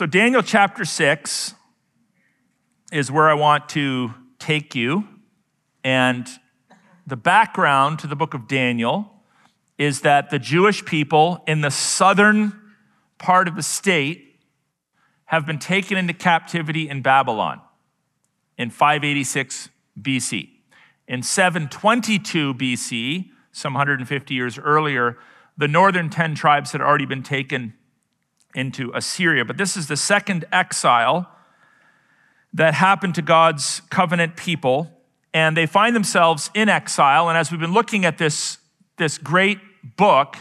So, Daniel chapter 6 is where I want to take you. And the background to the book of Daniel is that the Jewish people in the southern part of the state have been taken into captivity in Babylon in 586 BC. In 722 BC, some 150 years earlier, the northern 10 tribes had already been taken into Assyria. But this is the second exile that happened to God's covenant people. And they find themselves in exile. And as we've been looking at this, this great book,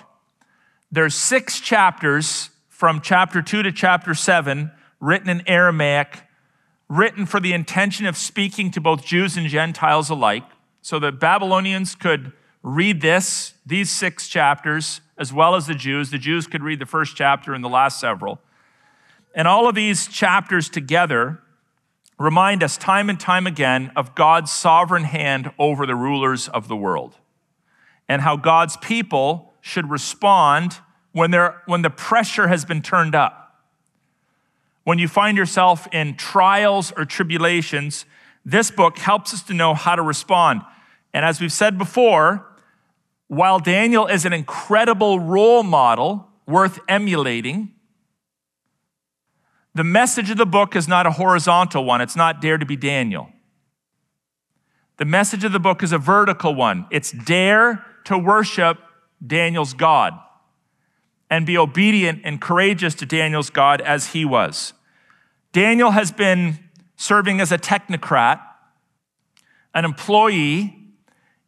there's six chapters from chapter 2 to chapter 7 written in Aramaic, written for the intention of speaking to both Jews and Gentiles alike, so that Babylonians could read this, these six chapters, as well as the Jews. The Jews could read the first chapter and the last several. And all of these chapters together remind us time and time again of God's sovereign hand over the rulers of the world and how God's people should respond when, when the pressure has been turned up. When you find yourself in trials or tribulations, this book helps us to know how to respond. And as we've said before, while Daniel is an incredible role model worth emulating, the message of the book is not a horizontal one. It's not dare to be Daniel. The message of the book is a vertical one. It's dare to worship Daniel's God and be obedient and courageous to Daniel's God as he was. Daniel has been serving as a technocrat, an employee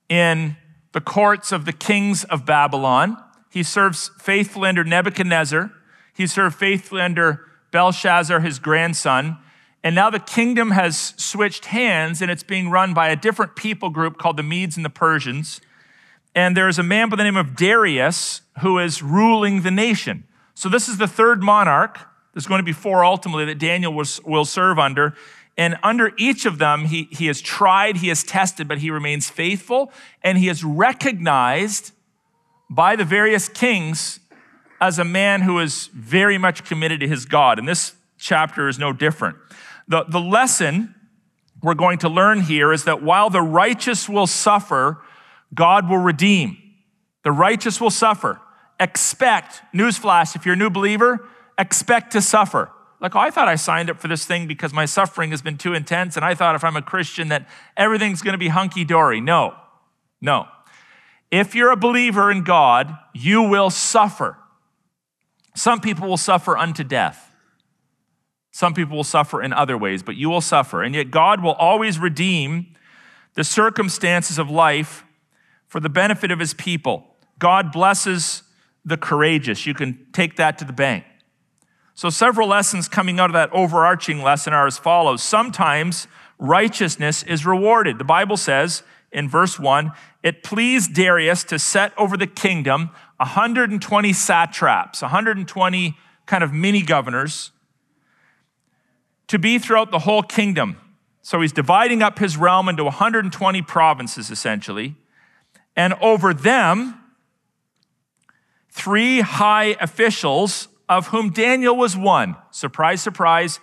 in the courts of the kings of Babylon. He serves faithfully under Nebuchadnezzar. He served faithfully under Belshazzar, his grandson. And now the kingdom has switched hands and it's being run by a different people group called the Medes and the Persians. And there is a man by the name of Darius who is ruling the nation. So this is the third monarch. There's going to be four ultimately that Daniel will, will serve under. And under each of them, he, he has tried, he has tested, but he remains faithful, and he is recognized by the various kings as a man who is very much committed to his God. And this chapter is no different. The, the lesson we're going to learn here is that while the righteous will suffer, God will redeem. The righteous will suffer. Expect, newsflash, if you're a new believer, expect to suffer. Like, oh, I thought I signed up for this thing because my suffering has been too intense, and I thought if I'm a Christian that everything's going to be hunky dory. No, no. If you're a believer in God, you will suffer. Some people will suffer unto death. Some people will suffer in other ways, but you will suffer. And yet, God will always redeem the circumstances of life for the benefit of his people. God blesses the courageous. You can take that to the bank. So, several lessons coming out of that overarching lesson are as follows. Sometimes righteousness is rewarded. The Bible says in verse 1 it pleased Darius to set over the kingdom 120 satraps, 120 kind of mini governors, to be throughout the whole kingdom. So he's dividing up his realm into 120 provinces essentially. And over them, three high officials of whom Daniel was one. Surprise, surprise.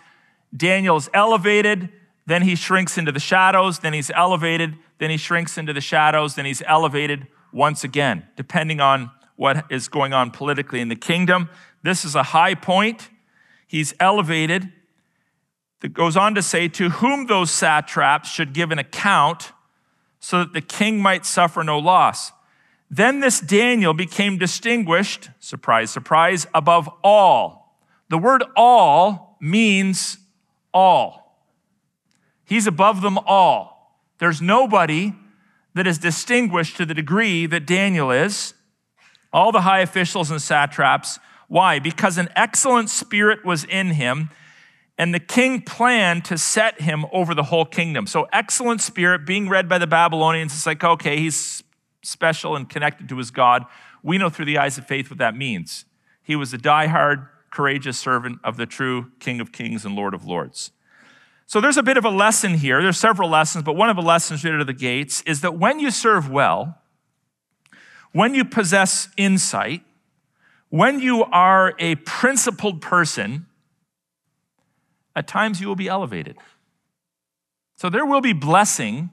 Daniel's elevated, then he shrinks into the shadows, then he's elevated, then he shrinks into the shadows, then he's elevated once again, depending on what is going on politically in the kingdom. This is a high point. He's elevated. That goes on to say, to whom those satraps should give an account so that the king might suffer no loss. Then this Daniel became distinguished, surprise, surprise, above all. The word all means all. He's above them all. There's nobody that is distinguished to the degree that Daniel is. All the high officials and satraps. Why? Because an excellent spirit was in him, and the king planned to set him over the whole kingdom. So, excellent spirit being read by the Babylonians, it's like, okay, he's special and connected to his God. We know through the eyes of faith what that means. He was a die-hard, courageous servant of the true King of Kings and Lord of Lords. So there's a bit of a lesson here. There's several lessons, but one of the lessons right out of the gates is that when you serve well, when you possess insight, when you are a principled person, at times you will be elevated. So there will be blessing,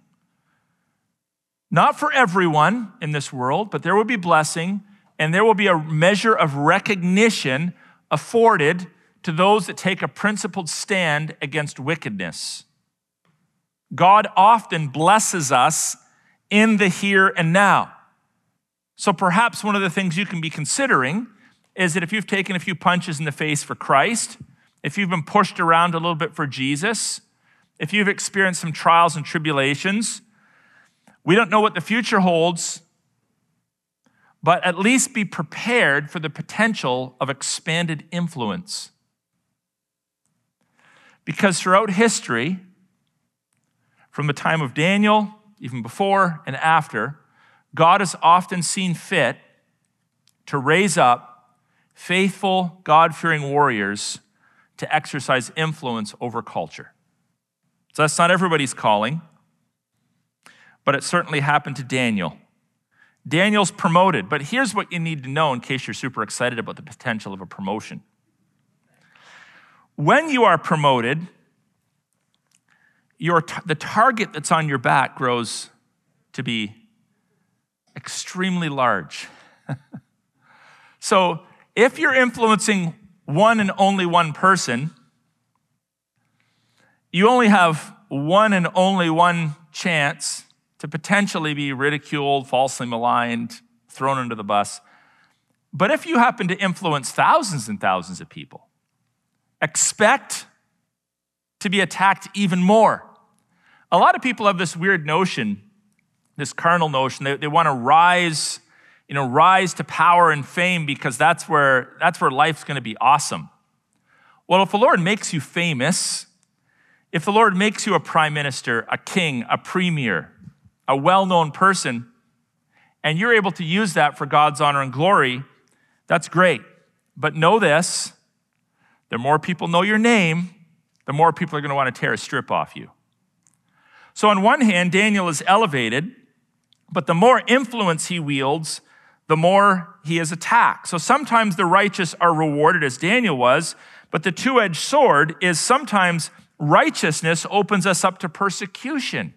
not for everyone in this world, but there will be blessing, and there will be a measure of recognition afforded to those that take a principled stand against wickedness. God often blesses us in the here and now. So perhaps one of the things you can be considering is that if you've taken a few punches in the face for Christ, if you've been pushed around a little bit for Jesus, if you've experienced some trials and tribulations, we don't know what the future holds, but at least be prepared for the potential of expanded influence. Because throughout history, from the time of Daniel, even before and after, God has often seen fit to raise up faithful, God fearing warriors to exercise influence over culture. So that's not everybody's calling, but it certainly happened to Daniel. Daniel's promoted, but here's what you need to know in case you're super excited about the potential of a promotion. When you are promoted, your the target that's on your back grows to be extremely large. so if you're influencing one and only one person, you only have one and only one chance to potentially be ridiculed, falsely maligned, thrown under the bus. But if you happen to influence thousands and thousands of people, expect to be attacked even more. A lot of people have this weird notion, this carnal notion, they, they want to rise, you know, rise to power and fame because that's where, that's where life's going to be awesome. Well, if the Lord makes you famous, if the Lord makes you a prime minister, a king, a premier, a well known person, and you're able to use that for God's honor and glory, that's great. But know this the more people know your name, the more people are going to want to tear a strip off you. So, on one hand, Daniel is elevated, but the more influence he wields, the more he is attacked. So, sometimes the righteous are rewarded, as Daniel was, but the two edged sword is sometimes righteousness opens us up to persecution.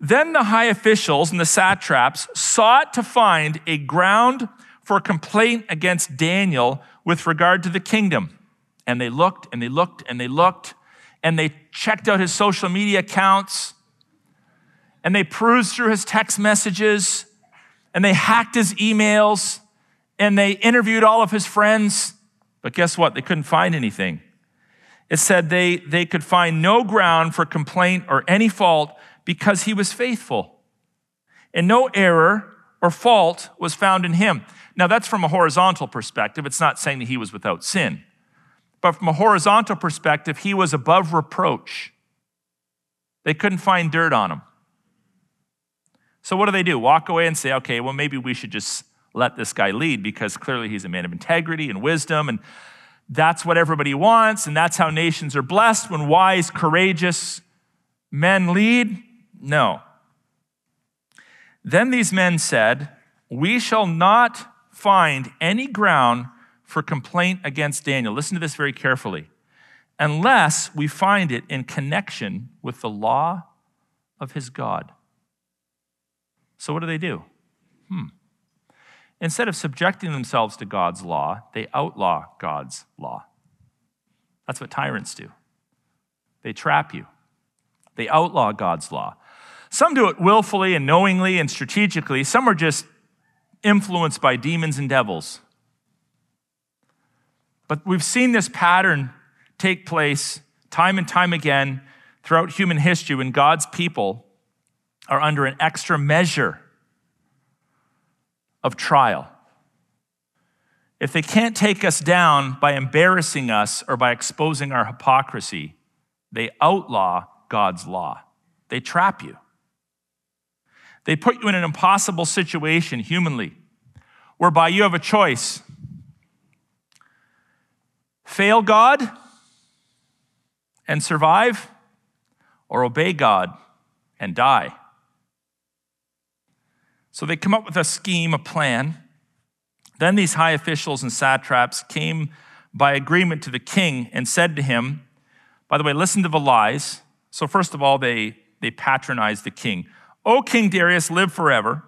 Then the high officials and the satraps sought to find a ground for complaint against Daniel with regard to the kingdom. And they looked and they looked and they looked and they checked out his social media accounts and they perused through his text messages and they hacked his emails and they interviewed all of his friends. But guess what? They couldn't find anything. It said they, they could find no ground for complaint or any fault because he was faithful. And no error or fault was found in him. Now, that's from a horizontal perspective. It's not saying that he was without sin. But from a horizontal perspective, he was above reproach. They couldn't find dirt on him. So, what do they do? Walk away and say, okay, well, maybe we should just let this guy lead because clearly he's a man of integrity and wisdom. And that's what everybody wants. And that's how nations are blessed when wise, courageous men lead. No. Then these men said, We shall not find any ground for complaint against Daniel. Listen to this very carefully. Unless we find it in connection with the law of his God. So, what do they do? Hmm. Instead of subjecting themselves to God's law, they outlaw God's law. That's what tyrants do. They trap you, they outlaw God's law. Some do it willfully and knowingly and strategically, some are just influenced by demons and devils. But we've seen this pattern take place time and time again throughout human history when God's people are under an extra measure of trial. If they can't take us down by embarrassing us or by exposing our hypocrisy, they outlaw God's law. They trap you. They put you in an impossible situation humanly, whereby you have a choice fail God and survive, or obey God and die. So they come up with a scheme, a plan. Then these high officials and satraps came by agreement to the king and said to him, by the way, listen to the lies. So, first of all, they, they patronized the king. O King Darius, live forever.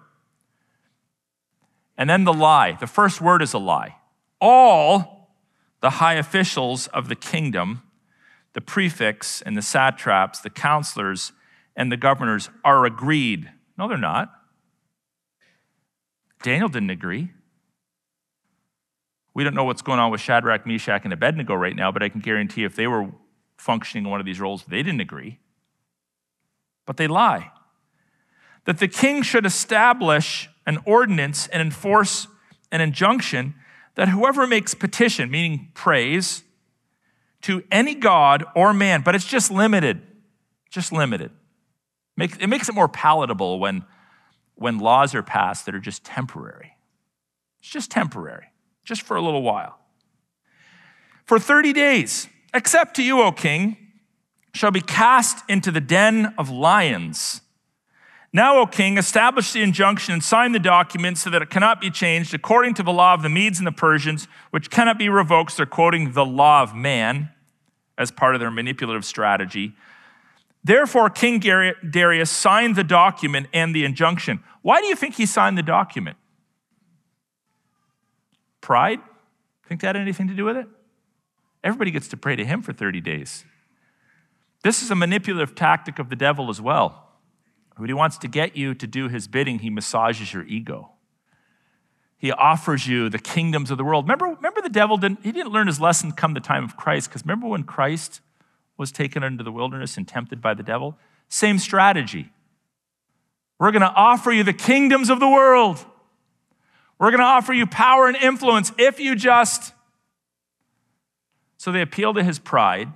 And then the lie. The first word is a lie. All the high officials of the kingdom, the prefects and the satraps, the counselors and the governors are agreed. No, they're not. Daniel didn't agree. We don't know what's going on with Shadrach, Meshach, and Abednego right now, but I can guarantee if they were functioning in one of these roles, they didn't agree. But they lie. That the king should establish an ordinance and enforce an injunction that whoever makes petition, meaning praise, to any god or man, but it's just limited, just limited. It makes it more palatable when, when laws are passed that are just temporary. It's just temporary, just for a little while. For 30 days, except to you, O king, shall be cast into the den of lions. Now, O king, establish the injunction and sign the document so that it cannot be changed according to the law of the Medes and the Persians, which cannot be revoked. So they're quoting the law of man as part of their manipulative strategy. Therefore, King Darius signed the document and the injunction. Why do you think he signed the document? Pride? Think that had anything to do with it? Everybody gets to pray to him for 30 days. This is a manipulative tactic of the devil as well. When he wants to get you to do his bidding, he massages your ego. He offers you the kingdoms of the world. Remember, remember the devil didn't, he didn't learn his lesson come the time of Christ, because remember when Christ was taken into the wilderness and tempted by the devil? Same strategy. We're going to offer you the kingdoms of the world. We're going to offer you power and influence if you just. So they appeal to his pride.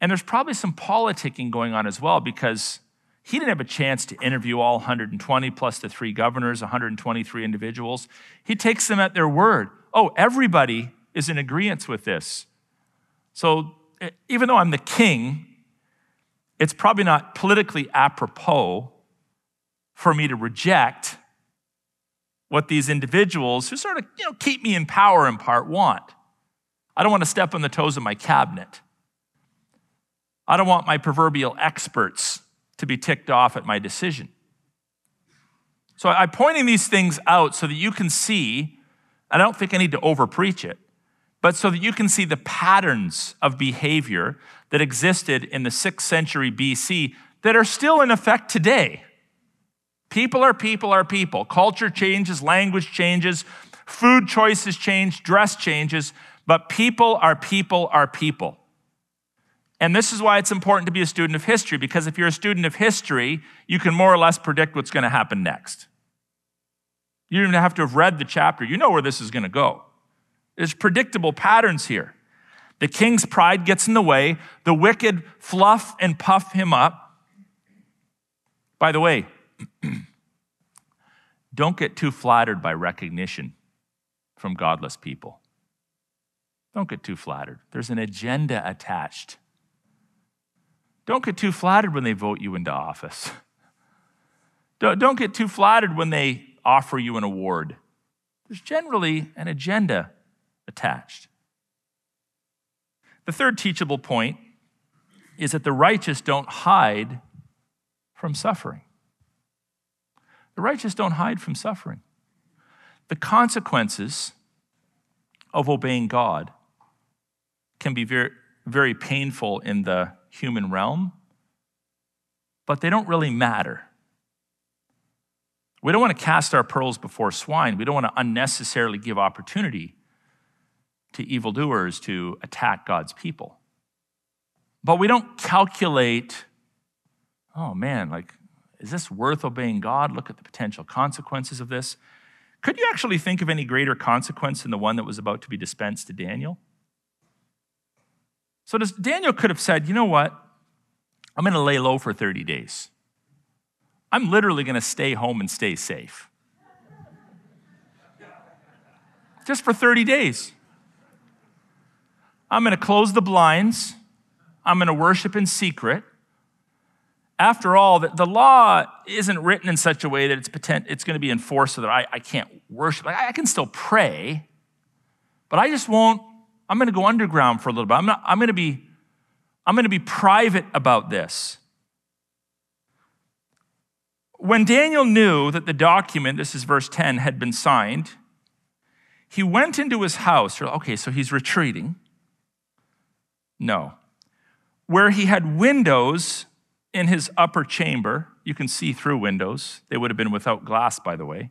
And there's probably some politicking going on as well because he didn't have a chance to interview all 120 plus the three governors, 123 individuals. He takes them at their word. Oh, everybody is in agreement with this. So even though I'm the king, it's probably not politically apropos for me to reject what these individuals who sort of you know keep me in power in part want. I don't want to step on the toes of my cabinet. I don't want my proverbial experts to be ticked off at my decision. So I'm pointing these things out so that you can see, and I don't think I need to overpreach it, but so that you can see the patterns of behavior that existed in the sixth century BC that are still in effect today. People are people are people. Culture changes, language changes, food choices change, dress changes, but people are people are people. And this is why it's important to be a student of history, because if you're a student of history, you can more or less predict what's going to happen next. You don't even have to have read the chapter, you know where this is going to go. There's predictable patterns here. The king's pride gets in the way, the wicked fluff and puff him up. By the way, don't get too flattered by recognition from godless people. Don't get too flattered. There's an agenda attached don't get too flattered when they vote you into office. Don't don't get too flattered when they offer you an award. There's generally an agenda attached. The third teachable point is that the righteous don't hide from suffering. The righteous don't hide from suffering. The consequences of obeying God can be very, very painful in the human realm, but they don't really matter. We don't want to cast our pearls before swine. We don't want to unnecessarily give opportunity to evildoers to attack God's people. But we don't calculate, oh man, like, is this worth obeying God? Look at the potential consequences of this. Could you actually think of any greater consequence than the one that was about to be dispensed to Daniel? So does, Daniel could have said, you know what? I'm going to lay low for 30 days. I'm literally going to stay home and stay safe. Just for 30 days. I'm going to close the blinds. I'm going to worship in secret. After all, the, the law isn't written in such a way that it's, potent, it's going to be enforced so that I, I can't worship. I, I can still pray, but I just won't I'm going to go underground for a little bit. I'm, not, I'm going to be I'm going to be private about this. When Daniel knew that the document, this is verse 10, had been signed, he went into his house. Okay, so he's retreating. No. Where he had windows in his upper chamber, you can see through windows. They would have been without glass, by the way.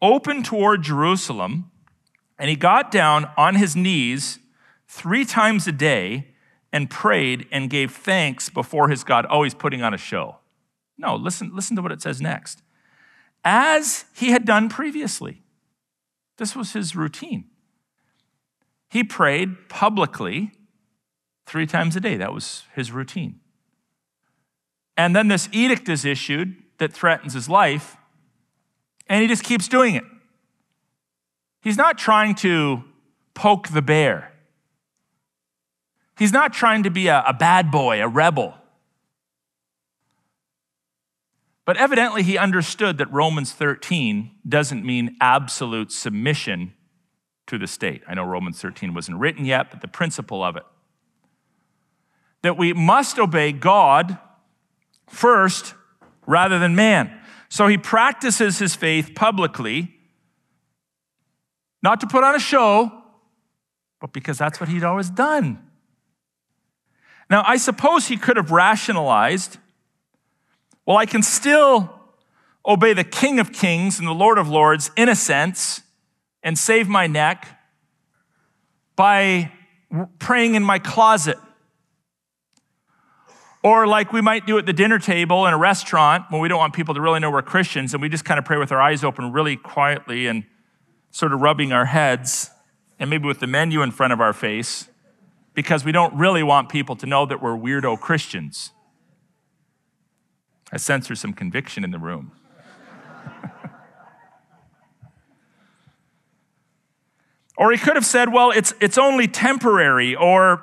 Open toward Jerusalem, and he got down on his knees three times a day and prayed and gave thanks before his God. Oh, he's putting on a show. No, listen, listen to what it says next. As he had done previously, this was his routine. He prayed publicly three times a day. That was his routine. And then this edict is issued that threatens his life, and he just keeps doing it. He's not trying to poke the bear. He's not trying to be a, a bad boy, a rebel. But evidently, he understood that Romans 13 doesn't mean absolute submission to the state. I know Romans 13 wasn't written yet, but the principle of it. That we must obey God first rather than man. So he practices his faith publicly, not to put on a show, but because that's what he'd always done. Now, I suppose he could have rationalized well, I can still obey the King of Kings and the Lord of Lords in a sense and save my neck by praying in my closet. Or, like we might do at the dinner table in a restaurant when we don't want people to really know we're Christians and we just kind of pray with our eyes open really quietly and sort of rubbing our heads and maybe with the menu in front of our face because we don't really want people to know that we're weirdo Christians. I sense there's some conviction in the room. or he could have said, well, it's, it's only temporary, or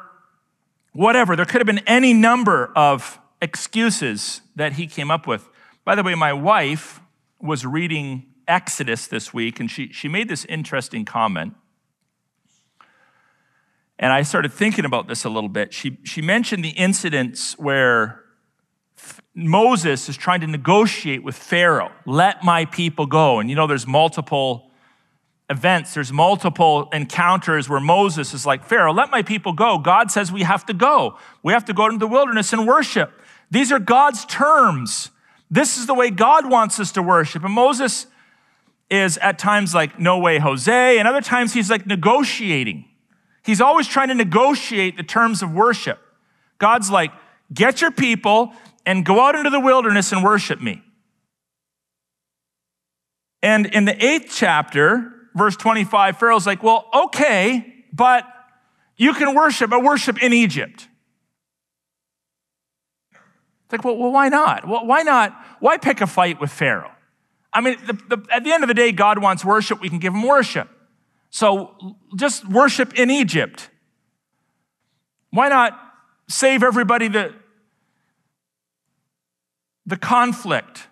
whatever. There could have been any number of excuses that he came up with. By the way, my wife was reading Exodus this week, and she, she made this interesting comment. And I started thinking about this a little bit. She, she mentioned the incidents where Moses is trying to negotiate with Pharaoh, let my people go. And you know, there's multiple events, there's multiple encounters where Moses is like, Pharaoh, let my people go. God says we have to go. We have to go into the wilderness and worship. These are God's terms. This is the way God wants us to worship. And Moses is at times like, no way, Jose. And other times he's like negotiating. He's always trying to negotiate the terms of worship. God's like, get your people and go out into the wilderness and worship me. And in the eighth chapter, verse 25, Pharaoh's like, well, okay, but you can worship, but worship in Egypt. It's like, well, well why not? Well, why not? Why pick a fight with Pharaoh? I mean, the, the, at the end of the day, God wants worship. We can give him worship. So just worship in Egypt. Why not save everybody the, the conflict,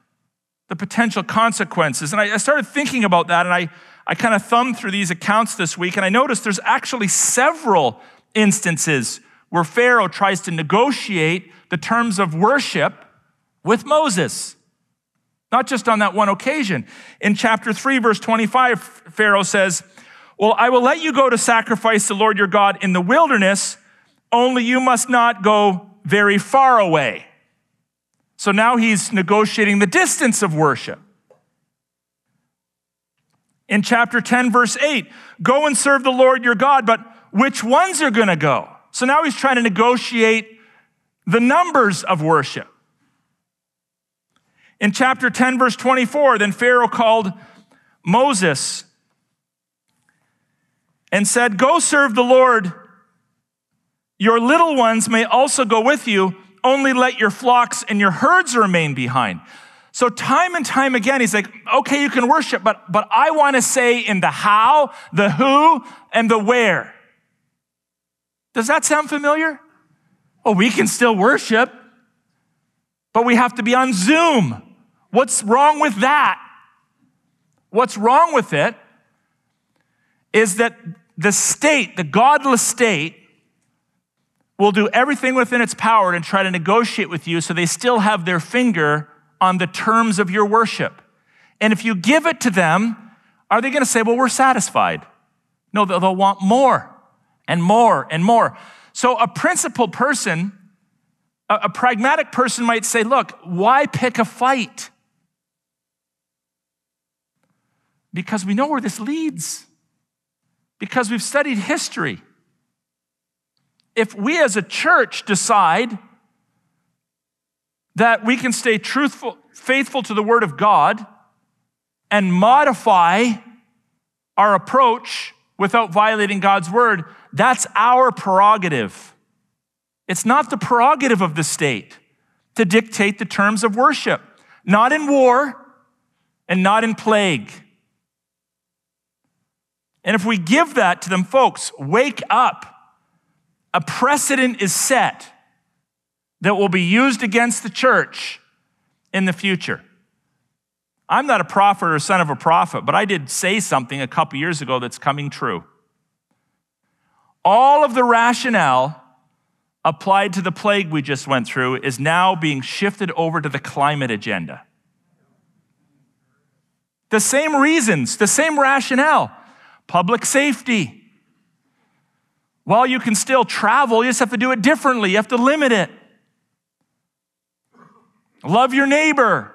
the potential consequences? And I, I started thinking about that, and I, I kind of thumbed through these accounts this week, and I noticed there's actually several instances where Pharaoh tries to negotiate the terms of worship with Moses. Not just on that one occasion. In chapter 3, verse 25, Pharaoh says, well, I will let you go to sacrifice the Lord your God in the wilderness, only you must not go very far away. So now he's negotiating the distance of worship. In chapter 10, verse 8, go and serve the Lord your God, but which ones are going to go? So now he's trying to negotiate the numbers of worship. In chapter 10, verse 24, then Pharaoh called Moses and said, Go serve the Lord. Your little ones may also go with you, only let your flocks and your herds remain behind. So time and time again, he's like, okay, you can worship, but, but I want to say in the how, the who, and the where. Does that sound familiar? Oh, we can still worship, but we have to be on Zoom. What's wrong with that? What's wrong with it is that the state, the godless state, will do everything within its power to try to negotiate with you so they still have their finger on the terms of your worship. And if you give it to them, are they going to say, well, we're satisfied? No, they'll want more and more and more. So a principled person, a, pragmatic person might say, look, why pick a fight? Because we know where this leads, because we've studied history. If we as a church decide that we can stay truthful, faithful to the Word of God, and modify our approach without violating God's Word, that's our prerogative. It's not the prerogative of the state to dictate the terms of worship, not in war and not in plague. And if we give that to them, folks, wake up. A precedent is set that will be used against the church in the future. I'm not a prophet or son of a prophet, but I did say something a couple years ago that's coming true. All of the rationale applied to the plague we just went through is now being shifted over to the climate agenda. The same reasons, the same rationale public safety. While you can still travel, you just have to do it differently, you have to limit it. Love your neighbor.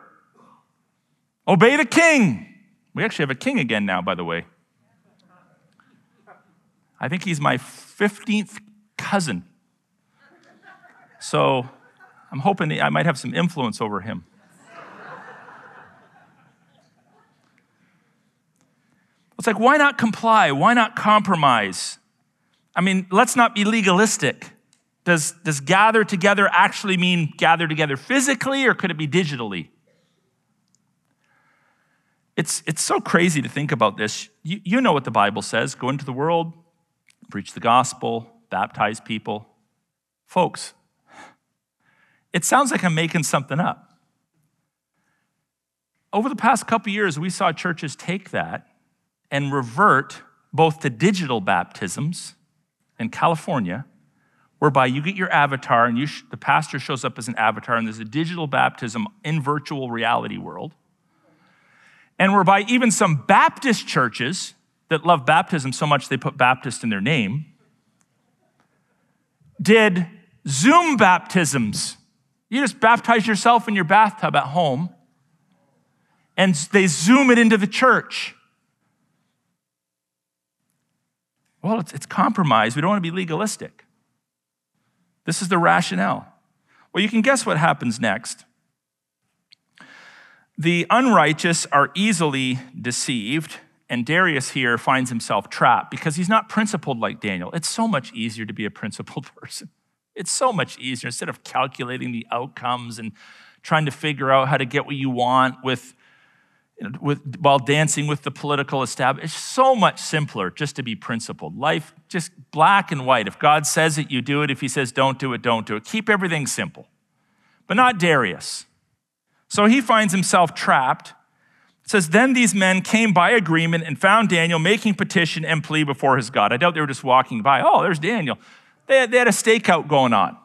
Obey the king. We actually have a king again now, by the way. I think he's my 15th cousin. So I'm hoping I might have some influence over him. It's like, why not comply? Why not compromise? I mean, let's not be legalistic. Does, does gather together actually mean gather together physically or could it be digitally? It's, it's so crazy to think about this. You, you know what the Bible says go into the world, preach the gospel, baptize people. Folks, it sounds like I'm making something up. Over the past couple years, we saw churches take that and revert both to digital baptisms in California whereby you get your avatar and sh- the pastor shows up as an avatar and there's a digital baptism in virtual reality world. And whereby even some Baptist churches that love baptism so much they put Baptist in their name did Zoom baptisms. You just baptize yourself in your bathtub at home and they zoom it into the church. Well, it's, it's compromise. We don't want to be legalistic. This is the rationale. Well, you can guess what happens next. The unrighteous are easily deceived, and Darius here finds himself trapped because he's not principled like Daniel. It's so much easier to be a principled person. It's so much easier instead of calculating the outcomes and trying to figure out how to get what you want with with, while dancing with the political establishment. It's so much simpler just to be principled. Life, just black and white. If God says it, you do it. If he says don't do it, don't do it. Keep everything simple. But not Darius. So he finds himself trapped. It says, Then these men came by agreement and found Daniel making petition and plea before his God. I doubt they were just walking by. Oh, there's Daniel. They had, they had a stakeout going on.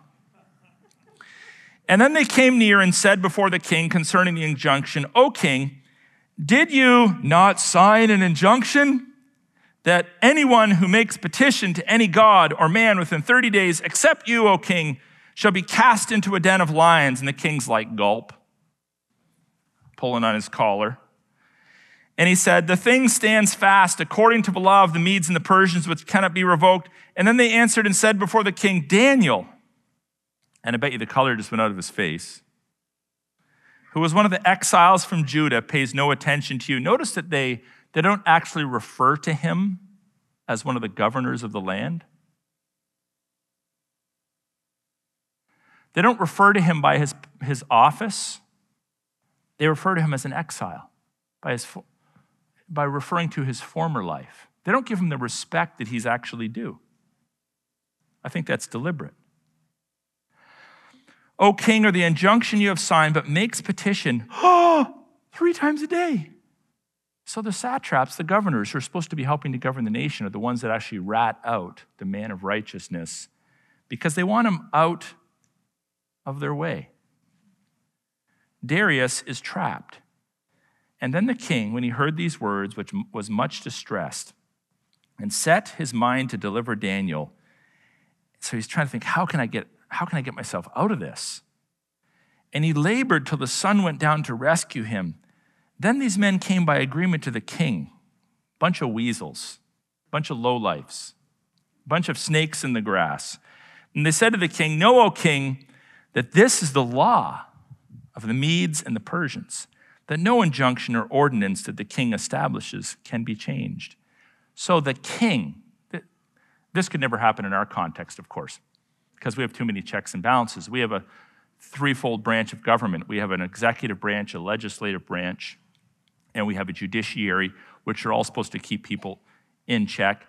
And then they came near and said before the king concerning the injunction, O king, did you not sign an injunction that anyone who makes petition to any god or man within 30 days, except you, O king, shall be cast into a den of lions? And the king's like, gulp, pulling on his collar. And he said, The thing stands fast according to the law of the Medes and the Persians, which cannot be revoked. And then they answered and said before the king, Daniel. And I bet you the color just went out of his face who was one of the exiles from Judah, pays no attention to you. Notice that they, they don't actually refer to him as one of the governors of the land. They don't refer to him by his, his office. They refer to him as an exile by, his, by referring to his former life. They don't give him the respect that he's actually due. I think that's deliberate. O king, or the injunction you have signed, but makes petition three times a day. So the satraps, the governors who are supposed to be helping to govern the nation, are the ones that actually rat out the man of righteousness because they want him out of their way. Darius is trapped. And then the king, when he heard these words, which was much distressed, and set his mind to deliver Daniel. So he's trying to think, how can I get, how can I get myself out of this? And he labored till the sun went down to rescue him. Then these men came by agreement to the king, bunch of weasels, bunch of lowlifes, bunch of snakes in the grass. And they said to the king, Know, O king, that this is the law of the Medes and the Persians, that no injunction or ordinance that the king establishes can be changed. So the king, this could never happen in our context, of course, because we have too many checks and balances. We have a threefold branch of government we have an executive branch, a legislative branch, and we have a judiciary, which are all supposed to keep people in check.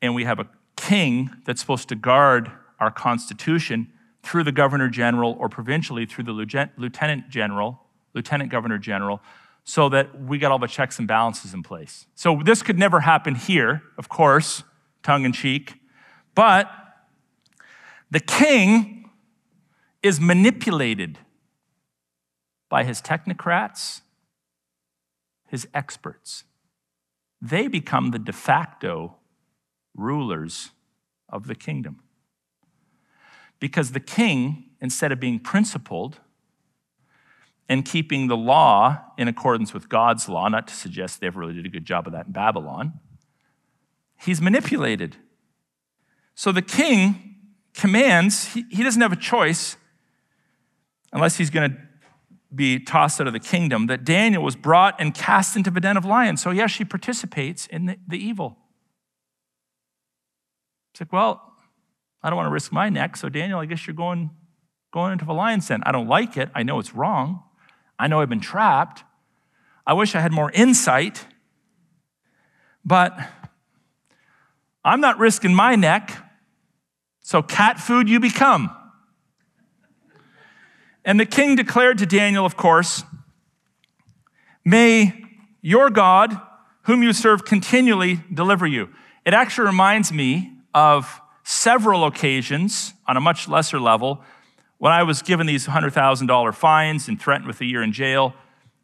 And we have a king that's supposed to guard our Constitution through the Governor General or provincially through the Lieutenant General, Lieutenant Governor General, so that we got all the checks and balances in place. So this could never happen here, of course, tongue in cheek, but the king is manipulated by his technocrats, his experts. They become the de facto rulers of the kingdom. Because the king, instead of being principled and keeping the law in accordance with God's law, not to suggest they ever really did a good job of that in Babylon, he's manipulated. So the king commands, he, he doesn't have a choice unless he's going to be tossed out of the kingdom, that Daniel was brought and cast into the den of lions. So, yes, she participates in the, the evil. It's like, well, I don't want to risk my neck. So, Daniel, I guess you're going, going into the lion's den. I don't like it. I know it's wrong. I know I've been trapped. I wish I had more insight. But I'm not risking my neck. So, cat food you become. And the king declared to Daniel, of course, May your God, whom you serve continually, deliver you. It actually reminds me of several occasions on a much lesser level when I was given these $100,000 fines and threatened with a year in jail.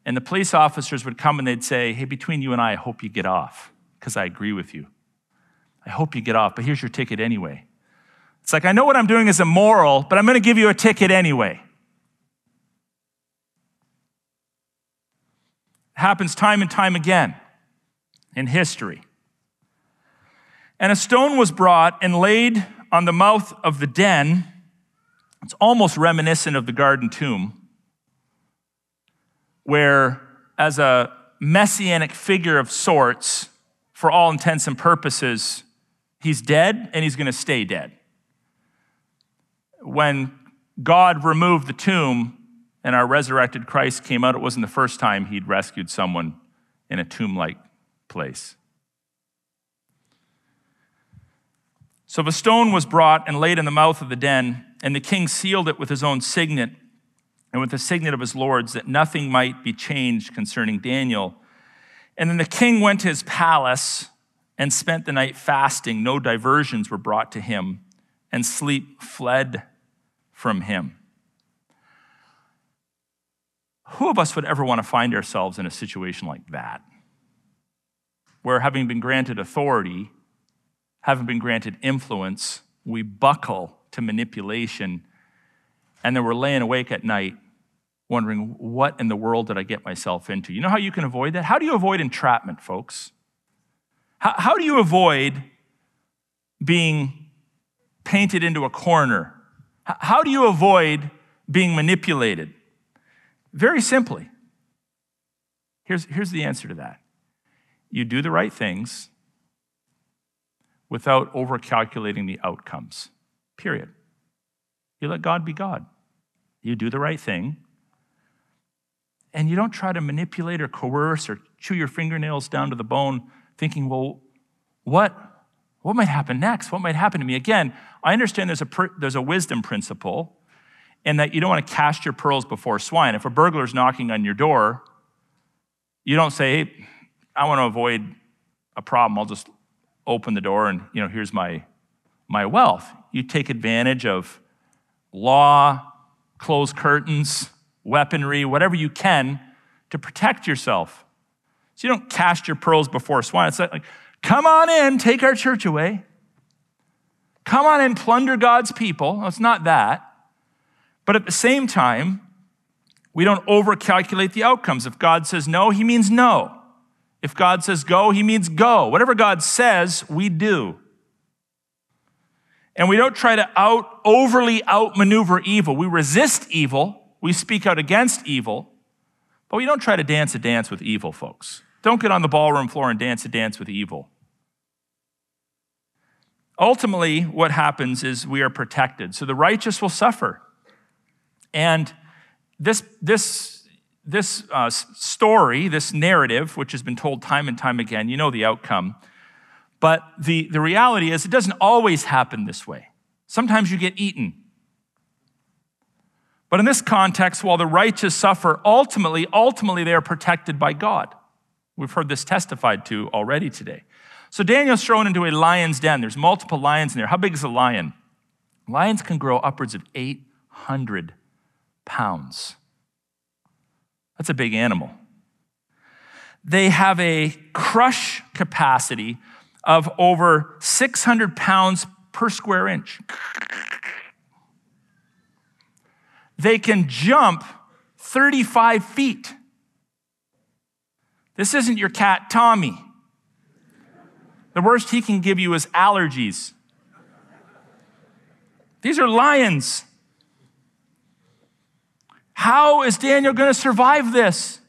And the police officers would come and they'd say, Hey, between you and I, I hope you get off because I agree with you. I hope you get off, but here's your ticket anyway. It's like, I know what I'm doing is immoral, but I'm going to give you a ticket anyway. It happens time and time again in history. And a stone was brought and laid on the mouth of the den. It's almost reminiscent of the garden tomb, where, as a messianic figure of sorts, for all intents and purposes, he's dead and he's going to stay dead. When God removed the tomb and our resurrected Christ came out, it wasn't the first time he'd rescued someone in a tomb like place. So the stone was brought and laid in the mouth of the den, and the king sealed it with his own signet and with the signet of his lords, that nothing might be changed concerning Daniel. And then the king went to his palace and spent the night fasting. No diversions were brought to him, and sleep fled from him. Who of us would ever want to find ourselves in a situation like that? Where having been granted authority, having been granted influence, we buckle to manipulation, and then we're laying awake at night wondering, what in the world did I get myself into? You know how you can avoid that? How do you avoid entrapment, folks? How, how do you avoid being painted into a corner? How do you avoid being manipulated? Very simply. Here's, here's the answer to that you do the right things without overcalculating the outcomes. Period. You let God be God. You do the right thing. And you don't try to manipulate or coerce or chew your fingernails down to the bone, thinking, well, what, what might happen next? What might happen to me? Again, I understand there's a, there's a wisdom principle in that you don't want to cast your pearls before swine. If a burglar's knocking on your door, you don't say, hey, I want to avoid a problem. I'll just open the door and, you know, here's my, my wealth. You take advantage of law, closed curtains, weaponry, whatever you can to protect yourself. So you don't cast your pearls before swine. It's like, come on in, take our church away. Come on and plunder God's people. No, it's not that. But at the same time, we don't overcalculate the outcomes. If God says no, he means no. If God says go, he means go. Whatever God says, we do. And we don't try to out overly outmaneuver evil. We resist evil, we speak out against evil, but we don't try to dance a dance with evil, folks. Don't get on the ballroom floor and dance a dance with evil. Ultimately, what happens is we are protected. So the righteous will suffer. And this, this this uh, story, this narrative, which has been told time and time again, you know the outcome. But the, the reality is, it doesn't always happen this way. Sometimes you get eaten. But in this context, while the righteous suffer, ultimately, ultimately they are protected by God. We've heard this testified to already today. So Daniel's thrown into a lion's den. There's multiple lions in there. How big is a lion? Lions can grow upwards of 800 pounds. That's a big animal. They have a crush capacity of over 600 pounds per square inch. They can jump 35 feet. This isn't your cat, Tommy. The worst he can give you is allergies. These are lions. How is Daniel going to survive this?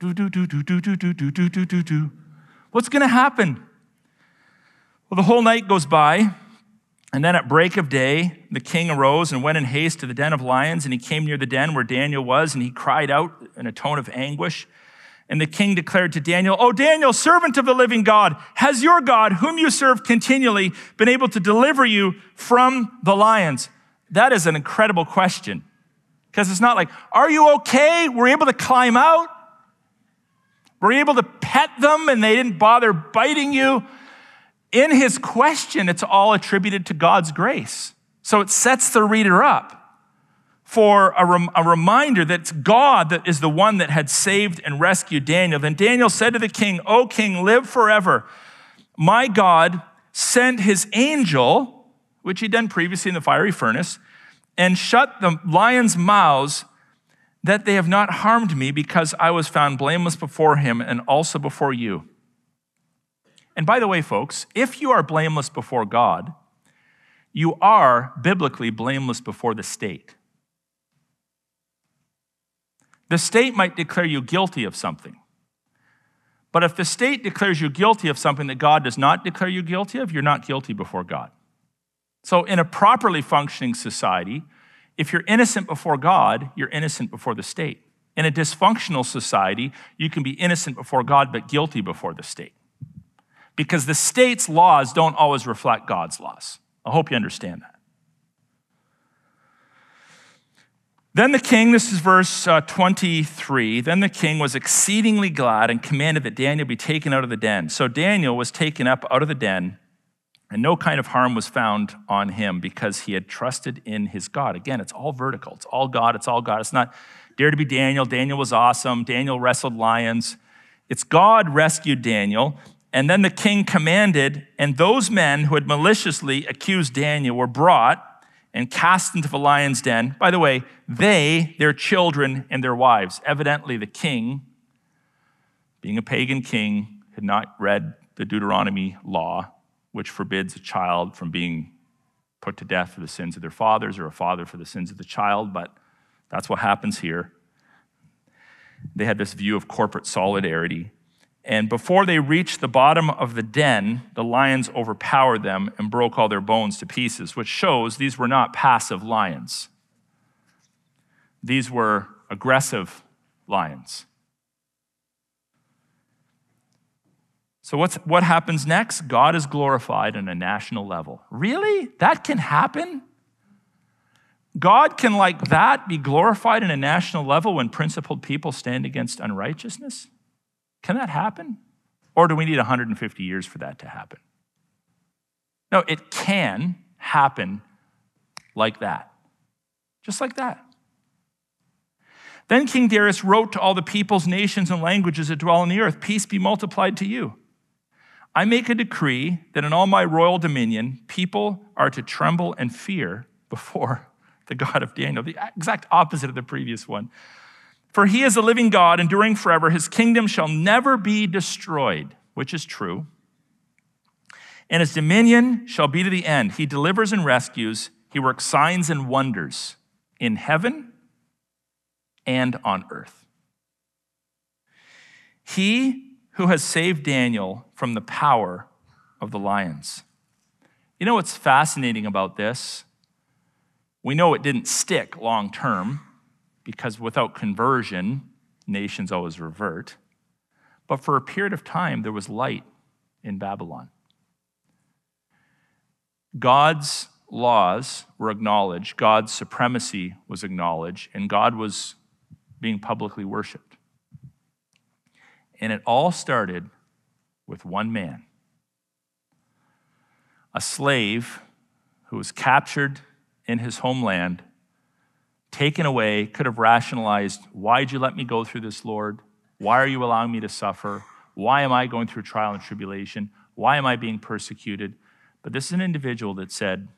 Do, do, do, do, do, do, do, do, do, do, do. What's going to happen? Well, the whole night goes by, and then at break of day, the king arose and went in haste to the den of lions, and he came near the den where Daniel was, and he cried out in a tone of anguish. And the king declared to Daniel, Oh, Daniel, servant of the living God, has your God, whom you serve continually, been able to deliver you from the lions? That is an incredible question. Because it's not like, are you okay? We're able to climb out. We're able to pet them and they didn't bother biting you. In his question, it's all attributed to God's grace. So it sets the reader up for a, rem- a, reminder that God that is the one that had saved and rescued Daniel. Then Daniel said to the king, O king, live forever. My God sent his angel, which he'd done previously in the fiery furnace, and shut the lions' mouths that they have not harmed me because I was found blameless before him and also before you. And by the way, folks, if you are blameless before God, you are biblically blameless before the state. The state might declare you guilty of something. But if the state declares you guilty of something that God does not declare you guilty of, you're not guilty before God. So, in a properly functioning society, if you're innocent before God, you're innocent before the state. In a dysfunctional society, you can be innocent before God but guilty before the state. Because the state's laws don't always reflect God's laws. I hope you understand that. Then the king, this is verse uh, 23, then the king was exceedingly glad and commanded that Daniel be taken out of the den. So Daniel was taken up out of the den and no kind of harm was found on him because he had trusted in his God. Again, it's all vertical. It's all God. It's all God. It's not dare to be Daniel. Daniel was awesome. Daniel wrestled lions. It's God rescued Daniel. And then the king commanded, and those men who had maliciously accused Daniel were brought and cast into the lion's den. By the way, they, their children, and their wives. Evidently, the king, being a pagan king, had not read the Deuteronomy law which forbids a child from being put to death for the sins of their fathers or a father for the sins of the child, but that's what happens here. They had this view of corporate solidarity. And before they reached the bottom of the den, the lions overpowered them and broke all their bones to pieces, which shows these were not passive lions. These were aggressive lions. So, what's, what happens next? God is glorified on a national level. Really? That can happen? God can, like that, be glorified in a national level when principled people stand against unrighteousness? Can that happen? Or do we need 150 years for that to happen? No, it can happen like that. Just like that. Then King Darius wrote to all the peoples, nations, and languages that dwell on the earth Peace be multiplied to you. I make a decree that in all my royal dominion, people are to tremble and fear before the God of Daniel, the exact opposite of the previous one. For he is a living God, enduring forever. His kingdom shall never be destroyed, which is true. And his dominion shall be to the end. He delivers and rescues. He works signs and wonders in heaven and on earth. He who has saved Daniel from the power of the lions. You know what's fascinating about this? We know it didn't stick long term because without conversion, nations always revert. But for a period of time, there was light in Babylon. God's laws were acknowledged, God's supremacy was acknowledged, and God was being publicly worshiped. And it all started with one man a slave who was captured in his homeland, taken away, could have rationalized, Why'd you let me go through this, Lord? Why are you allowing me to suffer? Why am I going through trial and tribulation? Why am I being persecuted? But this is an individual that said,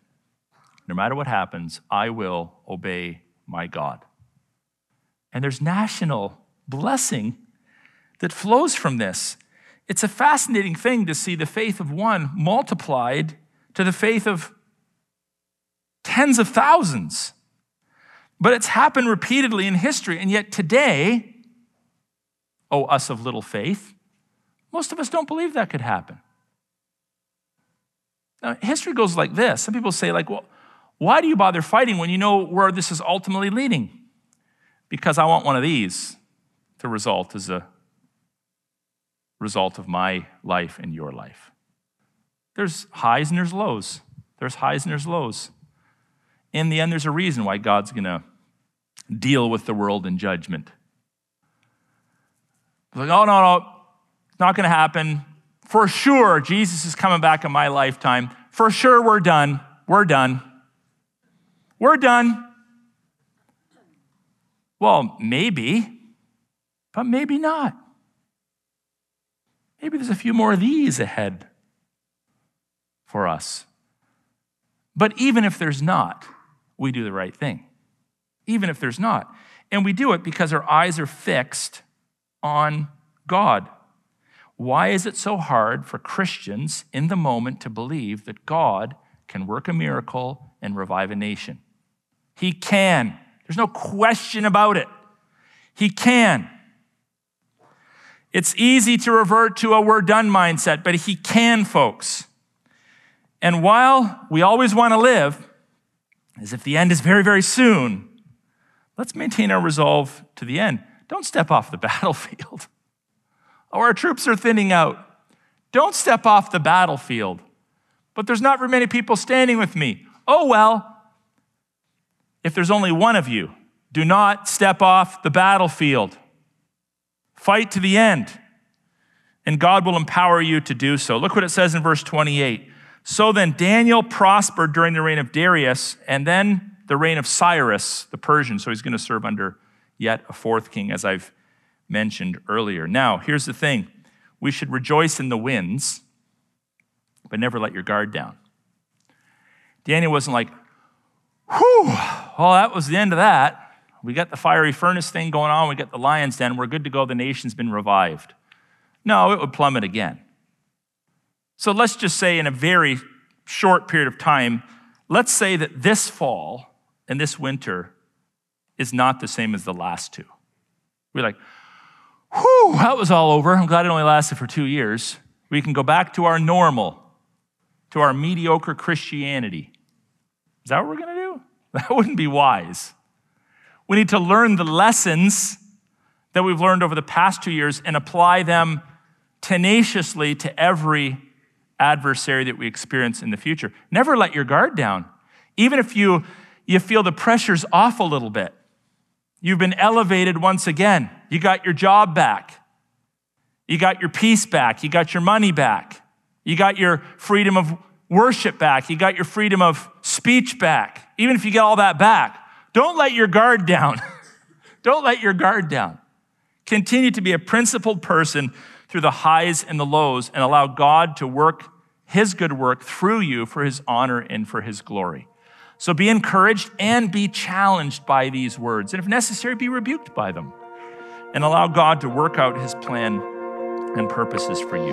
No matter what happens, I will obey my God. And there's national blessing that flows from this. It's a fascinating thing to see the faith of one multiplied to the faith of tens of thousands. But it's happened repeatedly in history. And yet today, oh, us of little faith, most of us don't believe that could happen. Now, history goes like this. Some people say, like, well, why do you bother fighting when you know where this is ultimately leading? Because I want one of these to result as a result of my life and your life. There's highs and there's lows. There's highs and there's lows. In the end, there's a reason why God's going to deal with the world in judgment. Like, oh, no, no, it's not going to happen. For sure, Jesus is coming back in my lifetime. For sure, we're done. We're done. We're done. Well, maybe, but maybe not. Maybe there's a few more of these ahead for us. But even if there's not, we do the right thing. Even if there's not. And we do it because our eyes are fixed on God. Why is it so hard for Christians in the moment to believe that God can work a miracle and revive a nation? He can. There's no question about it. He can. It's easy to revert to a we're done mindset, but he can, folks. And while we always want to live as if the end is very, very soon, let's maintain our resolve to the end. Don't step off the battlefield. Oh, our troops are thinning out. Don't step off the battlefield. But there's not very many people standing with me. Oh, well, if there's only one of you, do not step off the battlefield. Fight to the end, and God will empower you to do so. Look what it says in verse 28. So then, Daniel prospered during the reign of Darius and then the reign of Cyrus, the Persian. So he's going to serve under yet a fourth king, as I've mentioned earlier. Now, here's the thing we should rejoice in the wins, but never let your guard down. Daniel wasn't like, whew, well, that was the end of that. We got the fiery furnace thing going on. We got the lion's den. We're good to go. The nation's been revived. No, it would plummet again. So let's just say, in a very short period of time, let's say that this fall and this winter is not the same as the last two. We're like, whew, that was all over. I'm glad it only lasted for two years. We can go back to our normal, to our mediocre Christianity. Is that what we're going to do? That wouldn't be wise. We need to learn the lessons that we've learned over the past two years and apply them tenaciously to every adversary that we experience in the future. Never let your guard down. Even if you, you feel the pressure's off a little bit, you've been elevated once again, you got your job back. You got your peace back. You got your money back. You got your freedom of worship back. You got your freedom of speech back. Even if you get all that back, don't let your guard down. don't let your guard down. Continue to be a principled person through the highs and the lows and allow God to work his good work through you for his honor and for his glory. So be encouraged and be challenged by these words. And if necessary, be rebuked by them. And allow God to work out his plan and purposes for you.